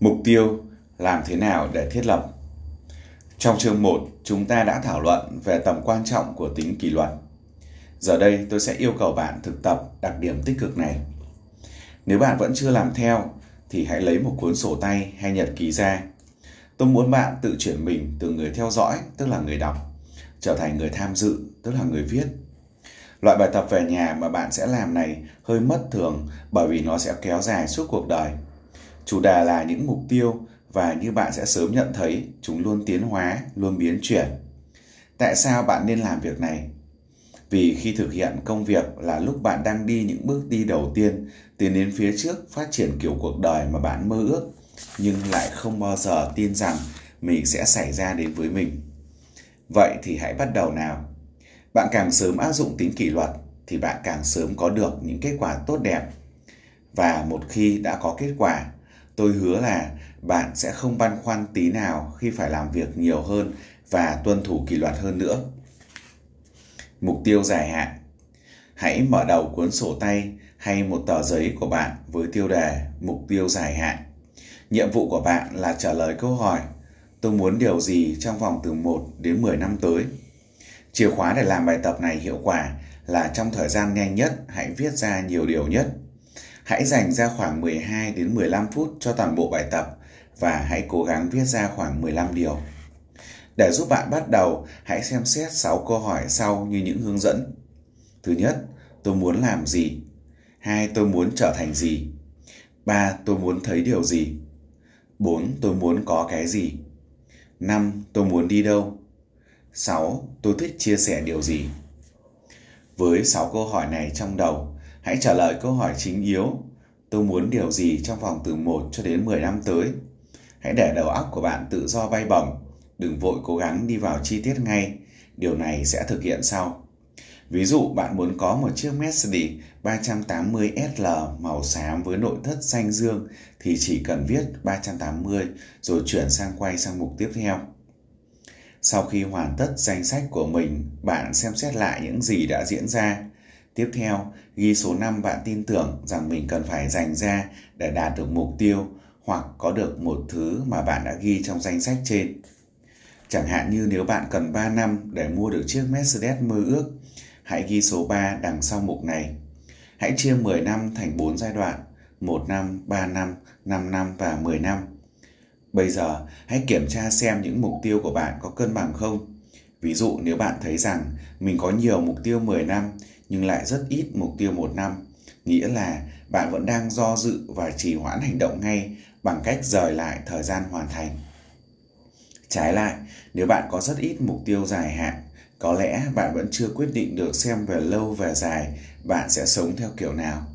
Mục tiêu làm thế nào để thiết lập? Trong chương 1, chúng ta đã thảo luận về tầm quan trọng của tính kỷ luật. Giờ đây tôi sẽ yêu cầu bạn thực tập đặc điểm tích cực này. Nếu bạn vẫn chưa làm theo thì hãy lấy một cuốn sổ tay hay nhật ký ra. Tôi muốn bạn tự chuyển mình từ người theo dõi, tức là người đọc, trở thành người tham dự, tức là người viết. Loại bài tập về nhà mà bạn sẽ làm này hơi mất thường bởi vì nó sẽ kéo dài suốt cuộc đời. Chủ đề là những mục tiêu và như bạn sẽ sớm nhận thấy, chúng luôn tiến hóa, luôn biến chuyển. Tại sao bạn nên làm việc này? Vì khi thực hiện công việc là lúc bạn đang đi những bước đi đầu tiên tiến đến phía trước phát triển kiểu cuộc đời mà bạn mơ ước nhưng lại không bao giờ tin rằng mình sẽ xảy ra đến với mình. Vậy thì hãy bắt đầu nào. Bạn càng sớm áp dụng tính kỷ luật thì bạn càng sớm có được những kết quả tốt đẹp. Và một khi đã có kết quả, tôi hứa là bạn sẽ không băn khoăn tí nào khi phải làm việc nhiều hơn và tuân thủ kỷ luật hơn nữa. Mục tiêu dài hạn Hãy mở đầu cuốn sổ tay hay một tờ giấy của bạn với tiêu đề Mục tiêu dài hạn. Nhiệm vụ của bạn là trả lời câu hỏi, Tôi muốn điều gì trong vòng từ 1 đến 10 năm tới? Chìa khóa để làm bài tập này hiệu quả là trong thời gian nhanh nhất hãy viết ra nhiều điều nhất. Hãy dành ra khoảng 12 đến 15 phút cho toàn bộ bài tập và hãy cố gắng viết ra khoảng 15 điều. Để giúp bạn bắt đầu, hãy xem xét 6 câu hỏi sau như những hướng dẫn. Thứ nhất, tôi muốn làm gì? Hai, tôi muốn trở thành gì? Ba, tôi muốn thấy điều gì? Bốn, tôi muốn có cái gì? Năm, tôi muốn đi đâu? 6. Tôi thích chia sẻ điều gì? Với 6 câu hỏi này trong đầu, hãy trả lời câu hỏi chính yếu. Tôi muốn điều gì trong vòng từ 1 cho đến 10 năm tới? Hãy để đầu óc của bạn tự do bay bổng, đừng vội cố gắng đi vào chi tiết ngay. Điều này sẽ thực hiện sau. Ví dụ bạn muốn có một chiếc Mercedes 380 SL màu xám với nội thất xanh dương thì chỉ cần viết 380 rồi chuyển sang quay sang mục tiếp theo. Sau khi hoàn tất danh sách của mình, bạn xem xét lại những gì đã diễn ra. Tiếp theo, ghi số 5 bạn tin tưởng rằng mình cần phải dành ra để đạt được mục tiêu hoặc có được một thứ mà bạn đã ghi trong danh sách trên. Chẳng hạn như nếu bạn cần 3 năm để mua được chiếc Mercedes mơ ước, hãy ghi số 3 đằng sau mục này. Hãy chia 10 năm thành 4 giai đoạn, 1 năm, 3 năm, 5 năm và 10 năm. Bây giờ, hãy kiểm tra xem những mục tiêu của bạn có cân bằng không. Ví dụ nếu bạn thấy rằng mình có nhiều mục tiêu 10 năm nhưng lại rất ít mục tiêu một năm, nghĩa là bạn vẫn đang do dự và trì hoãn hành động ngay bằng cách rời lại thời gian hoàn thành. Trái lại, nếu bạn có rất ít mục tiêu dài hạn, có lẽ bạn vẫn chưa quyết định được xem về lâu về dài bạn sẽ sống theo kiểu nào.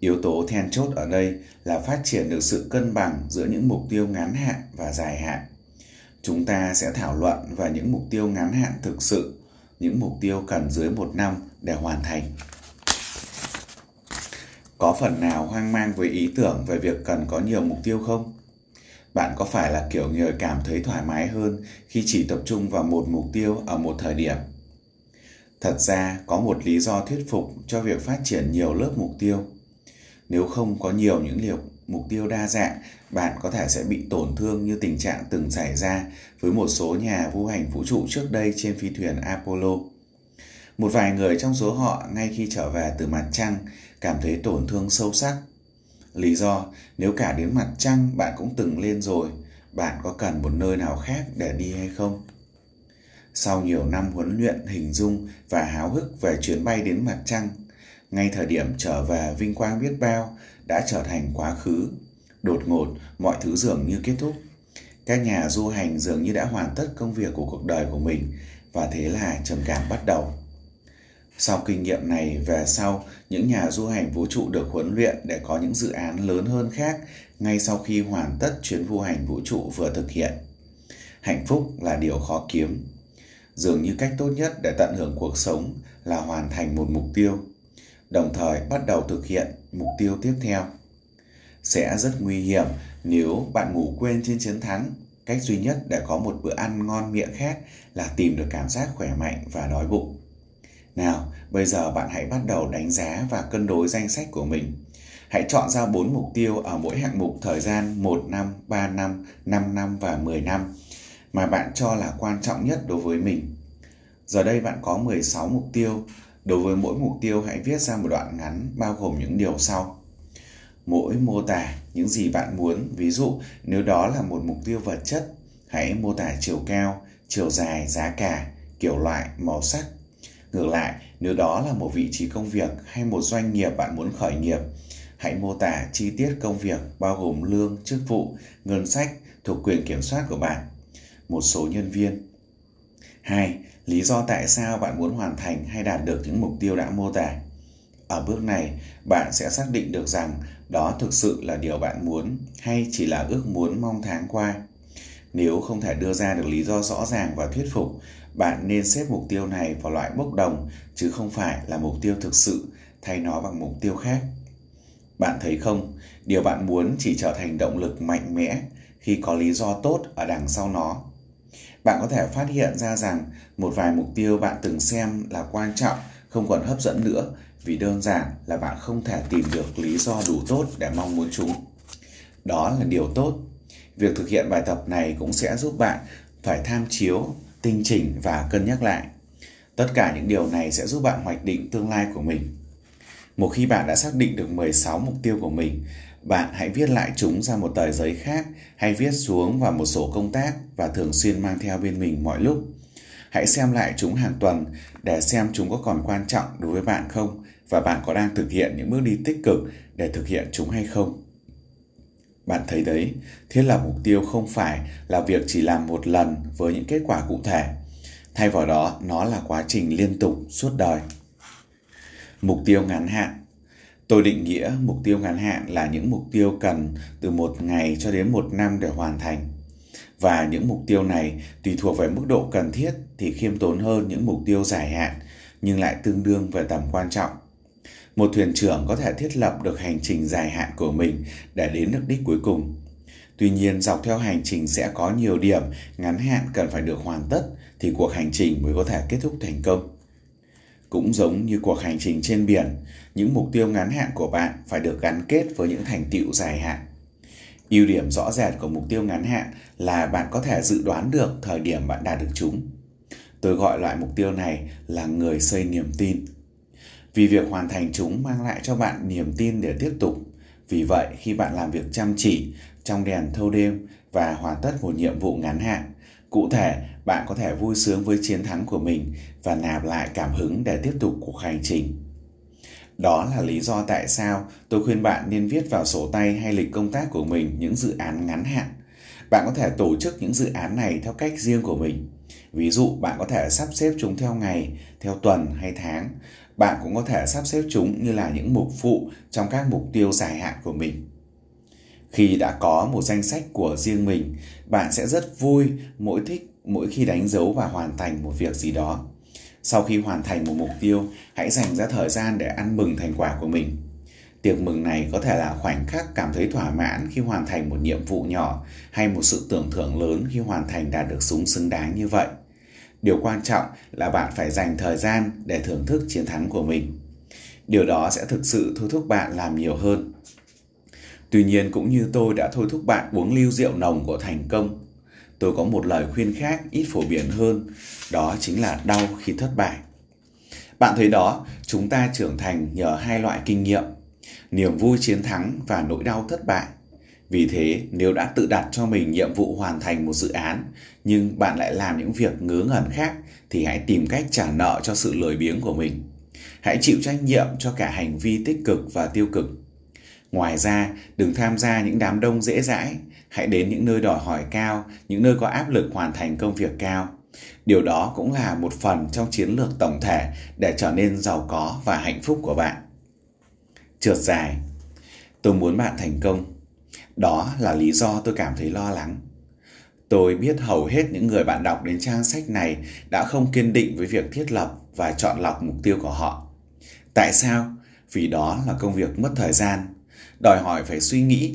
Yếu tố then chốt ở đây là phát triển được sự cân bằng giữa những mục tiêu ngắn hạn và dài hạn. Chúng ta sẽ thảo luận về những mục tiêu ngắn hạn thực sự, những mục tiêu cần dưới một năm để hoàn thành. Có phần nào hoang mang với ý tưởng về việc cần có nhiều mục tiêu không? Bạn có phải là kiểu người cảm thấy thoải mái hơn khi chỉ tập trung vào một mục tiêu ở một thời điểm? Thật ra, có một lý do thuyết phục cho việc phát triển nhiều lớp mục tiêu nếu không có nhiều những liệu mục tiêu đa dạng, bạn có thể sẽ bị tổn thương như tình trạng từng xảy ra với một số nhà vũ hành vũ trụ trước đây trên phi thuyền Apollo. Một vài người trong số họ ngay khi trở về từ mặt trăng cảm thấy tổn thương sâu sắc. Lý do, nếu cả đến mặt trăng bạn cũng từng lên rồi, bạn có cần một nơi nào khác để đi hay không? Sau nhiều năm huấn luyện hình dung và háo hức về chuyến bay đến mặt trăng, ngay thời điểm trở về vinh quang biết bao đã trở thành quá khứ. Đột ngột, mọi thứ dường như kết thúc. Các nhà du hành dường như đã hoàn tất công việc của cuộc đời của mình và thế là trầm cảm bắt đầu. Sau kinh nghiệm này về sau, những nhà du hành vũ trụ được huấn luyện để có những dự án lớn hơn khác ngay sau khi hoàn tất chuyến du hành vũ trụ vừa thực hiện. Hạnh phúc là điều khó kiếm. Dường như cách tốt nhất để tận hưởng cuộc sống là hoàn thành một mục tiêu đồng thời bắt đầu thực hiện mục tiêu tiếp theo. Sẽ rất nguy hiểm nếu bạn ngủ quên trên chiến thắng. Cách duy nhất để có một bữa ăn ngon miệng khác là tìm được cảm giác khỏe mạnh và đói bụng. Nào, bây giờ bạn hãy bắt đầu đánh giá và cân đối danh sách của mình. Hãy chọn ra 4 mục tiêu ở mỗi hạng mục thời gian 1 năm, 3 năm, 5 năm và 10 năm mà bạn cho là quan trọng nhất đối với mình. Giờ đây bạn có 16 mục tiêu. Đối với mỗi mục tiêu hãy viết ra một đoạn ngắn bao gồm những điều sau. Mỗi mô tả những gì bạn muốn, ví dụ nếu đó là một mục tiêu vật chất, hãy mô tả chiều cao, chiều dài, giá cả, kiểu loại, màu sắc. Ngược lại, nếu đó là một vị trí công việc hay một doanh nghiệp bạn muốn khởi nghiệp, hãy mô tả chi tiết công việc bao gồm lương, chức vụ, ngân sách thuộc quyền kiểm soát của bạn, một số nhân viên. 2. Lý do tại sao bạn muốn hoàn thành hay đạt được những mục tiêu đã mô tả. Ở bước này, bạn sẽ xác định được rằng đó thực sự là điều bạn muốn hay chỉ là ước muốn mong tháng qua. Nếu không thể đưa ra được lý do rõ ràng và thuyết phục, bạn nên xếp mục tiêu này vào loại bốc đồng chứ không phải là mục tiêu thực sự thay nó bằng mục tiêu khác. Bạn thấy không, điều bạn muốn chỉ trở thành động lực mạnh mẽ khi có lý do tốt ở đằng sau nó. Bạn có thể phát hiện ra rằng một vài mục tiêu bạn từng xem là quan trọng không còn hấp dẫn nữa vì đơn giản là bạn không thể tìm được lý do đủ tốt để mong muốn chúng. Đó là điều tốt. Việc thực hiện bài tập này cũng sẽ giúp bạn phải tham chiếu, tinh chỉnh và cân nhắc lại. Tất cả những điều này sẽ giúp bạn hoạch định tương lai của mình. Một khi bạn đã xác định được 16 mục tiêu của mình, bạn hãy viết lại chúng ra một tờ giấy khác hay viết xuống vào một sổ công tác và thường xuyên mang theo bên mình mọi lúc. Hãy xem lại chúng hàng tuần để xem chúng có còn quan trọng đối với bạn không và bạn có đang thực hiện những bước đi tích cực để thực hiện chúng hay không. Bạn thấy đấy, thiết lập mục tiêu không phải là việc chỉ làm một lần với những kết quả cụ thể. Thay vào đó, nó là quá trình liên tục suốt đời. Mục tiêu ngắn hạn Tôi định nghĩa mục tiêu ngắn hạn là những mục tiêu cần từ một ngày cho đến một năm để hoàn thành. Và những mục tiêu này tùy thuộc về mức độ cần thiết thì khiêm tốn hơn những mục tiêu dài hạn nhưng lại tương đương về tầm quan trọng. Một thuyền trưởng có thể thiết lập được hành trình dài hạn của mình để đến được đích cuối cùng. Tuy nhiên, dọc theo hành trình sẽ có nhiều điểm ngắn hạn cần phải được hoàn tất thì cuộc hành trình mới có thể kết thúc thành công. Cũng giống như cuộc hành trình trên biển, những mục tiêu ngắn hạn của bạn phải được gắn kết với những thành tựu dài hạn. Ưu điểm rõ rệt của mục tiêu ngắn hạn là bạn có thể dự đoán được thời điểm bạn đạt được chúng. Tôi gọi loại mục tiêu này là người xây niềm tin. Vì việc hoàn thành chúng mang lại cho bạn niềm tin để tiếp tục. Vì vậy, khi bạn làm việc chăm chỉ trong đèn thâu đêm và hoàn tất một nhiệm vụ ngắn hạn, Cụ thể, bạn có thể vui sướng với chiến thắng của mình và nạp lại cảm hứng để tiếp tục cuộc hành trình. Đó là lý do tại sao tôi khuyên bạn nên viết vào sổ tay hay lịch công tác của mình những dự án ngắn hạn. Bạn có thể tổ chức những dự án này theo cách riêng của mình. Ví dụ bạn có thể sắp xếp chúng theo ngày, theo tuần hay tháng. Bạn cũng có thể sắp xếp chúng như là những mục phụ trong các mục tiêu dài hạn của mình. Khi đã có một danh sách của riêng mình, bạn sẽ rất vui mỗi thích mỗi khi đánh dấu và hoàn thành một việc gì đó. Sau khi hoàn thành một mục tiêu, hãy dành ra thời gian để ăn mừng thành quả của mình. Tiệc mừng này có thể là khoảnh khắc cảm thấy thỏa mãn khi hoàn thành một nhiệm vụ nhỏ hay một sự tưởng thưởng lớn khi hoàn thành đạt được súng xứng đáng như vậy. Điều quan trọng là bạn phải dành thời gian để thưởng thức chiến thắng của mình. Điều đó sẽ thực sự thôi thúc bạn làm nhiều hơn. Tuy nhiên cũng như tôi đã thôi thúc bạn uống ly rượu nồng của thành công, tôi có một lời khuyên khác ít phổ biến hơn, đó chính là đau khi thất bại. Bạn thấy đó, chúng ta trưởng thành nhờ hai loại kinh nghiệm, niềm vui chiến thắng và nỗi đau thất bại. Vì thế, nếu đã tự đặt cho mình nhiệm vụ hoàn thành một dự án, nhưng bạn lại làm những việc ngớ ngẩn khác, thì hãy tìm cách trả nợ cho sự lười biếng của mình. Hãy chịu trách nhiệm cho cả hành vi tích cực và tiêu cực. Ngoài ra, đừng tham gia những đám đông dễ dãi, hãy đến những nơi đòi hỏi cao, những nơi có áp lực hoàn thành công việc cao. Điều đó cũng là một phần trong chiến lược tổng thể để trở nên giàu có và hạnh phúc của bạn. Trượt dài Tôi muốn bạn thành công. Đó là lý do tôi cảm thấy lo lắng. Tôi biết hầu hết những người bạn đọc đến trang sách này đã không kiên định với việc thiết lập và chọn lọc mục tiêu của họ. Tại sao? Vì đó là công việc mất thời gian, đòi hỏi phải suy nghĩ.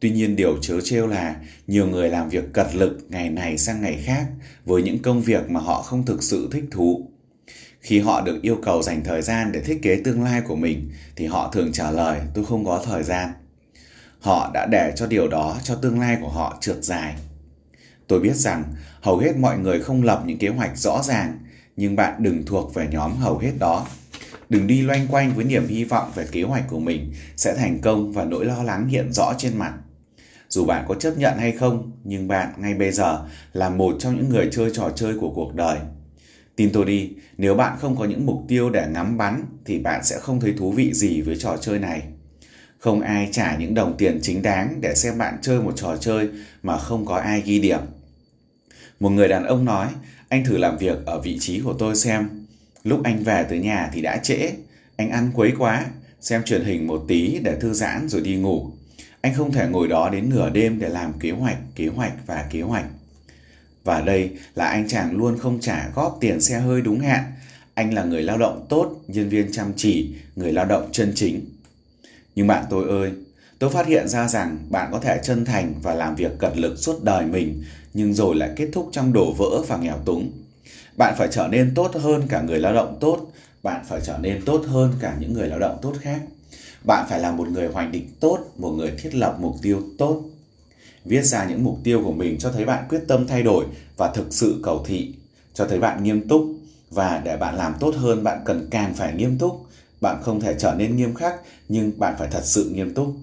Tuy nhiên điều chớ trêu là nhiều người làm việc cật lực ngày này sang ngày khác với những công việc mà họ không thực sự thích thú. Khi họ được yêu cầu dành thời gian để thiết kế tương lai của mình thì họ thường trả lời tôi không có thời gian. Họ đã để cho điều đó cho tương lai của họ trượt dài. Tôi biết rằng hầu hết mọi người không lập những kế hoạch rõ ràng, nhưng bạn đừng thuộc về nhóm hầu hết đó. Đừng đi loanh quanh với niềm hy vọng về kế hoạch của mình sẽ thành công và nỗi lo lắng hiện rõ trên mặt. Dù bạn có chấp nhận hay không, nhưng bạn ngay bây giờ là một trong những người chơi trò chơi của cuộc đời. Tin tôi đi, nếu bạn không có những mục tiêu để ngắm bắn thì bạn sẽ không thấy thú vị gì với trò chơi này. Không ai trả những đồng tiền chính đáng để xem bạn chơi một trò chơi mà không có ai ghi điểm. Một người đàn ông nói, anh thử làm việc ở vị trí của tôi xem. Lúc anh về tới nhà thì đã trễ, anh ăn quấy quá, xem truyền hình một tí để thư giãn rồi đi ngủ. Anh không thể ngồi đó đến nửa đêm để làm kế hoạch, kế hoạch và kế hoạch. Và đây là anh chàng luôn không trả góp tiền xe hơi đúng hạn. Anh là người lao động tốt, nhân viên chăm chỉ, người lao động chân chính. Nhưng bạn tôi ơi, tôi phát hiện ra rằng bạn có thể chân thành và làm việc cật lực suốt đời mình, nhưng rồi lại kết thúc trong đổ vỡ và nghèo túng. Bạn phải trở nên tốt hơn cả người lao động tốt, bạn phải trở nên tốt hơn cả những người lao động tốt khác. Bạn phải là một người hoạch định tốt, một người thiết lập mục tiêu tốt. Viết ra những mục tiêu của mình cho thấy bạn quyết tâm thay đổi và thực sự cầu thị, cho thấy bạn nghiêm túc và để bạn làm tốt hơn bạn cần càng phải nghiêm túc. Bạn không thể trở nên nghiêm khắc nhưng bạn phải thật sự nghiêm túc.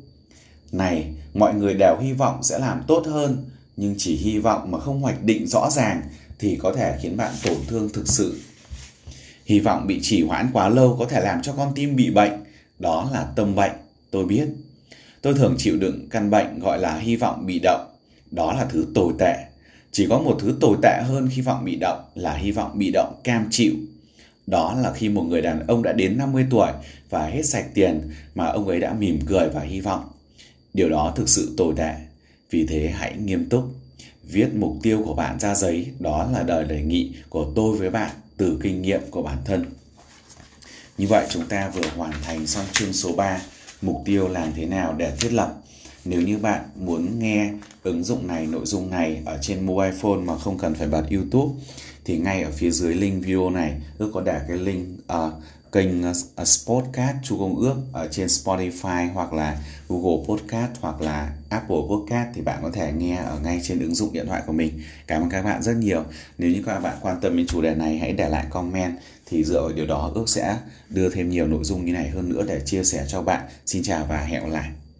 Này, mọi người đều hy vọng sẽ làm tốt hơn, nhưng chỉ hy vọng mà không hoạch định rõ ràng thì có thể khiến bạn tổn thương thực sự. Hy vọng bị trì hoãn quá lâu có thể làm cho con tim bị bệnh, đó là tâm bệnh, tôi biết. Tôi thường chịu đựng căn bệnh gọi là hy vọng bị động, đó là thứ tồi tệ. Chỉ có một thứ tồi tệ hơn hy vọng bị động là hy vọng bị động cam chịu. Đó là khi một người đàn ông đã đến 50 tuổi và hết sạch tiền mà ông ấy đã mỉm cười và hy vọng. Điều đó thực sự tồi tệ. Vì thế hãy nghiêm túc. Viết mục tiêu của bạn ra giấy, đó là lời đề nghị của tôi với bạn từ kinh nghiệm của bản thân. Như vậy chúng ta vừa hoàn thành xong chương số 3, mục tiêu làm thế nào để thiết lập. Nếu như bạn muốn nghe ứng dụng này, nội dung này ở trên mobile phone mà không cần phải bật YouTube thì ngay ở phía dưới link video này tôi có để cái link uh, kênh ờ, ờ, Sportcast Chu Công Ước ở trên Spotify hoặc là Google Podcast hoặc là Apple Podcast thì bạn có thể nghe ở ngay trên ứng dụng điện thoại của mình. Cảm ơn các bạn rất nhiều. Nếu như các bạn quan tâm đến chủ đề này, hãy để lại comment thì dựa vào điều đó ước sẽ đưa thêm nhiều nội dung như này hơn nữa để chia sẻ cho bạn. Xin chào và hẹn gặp lại.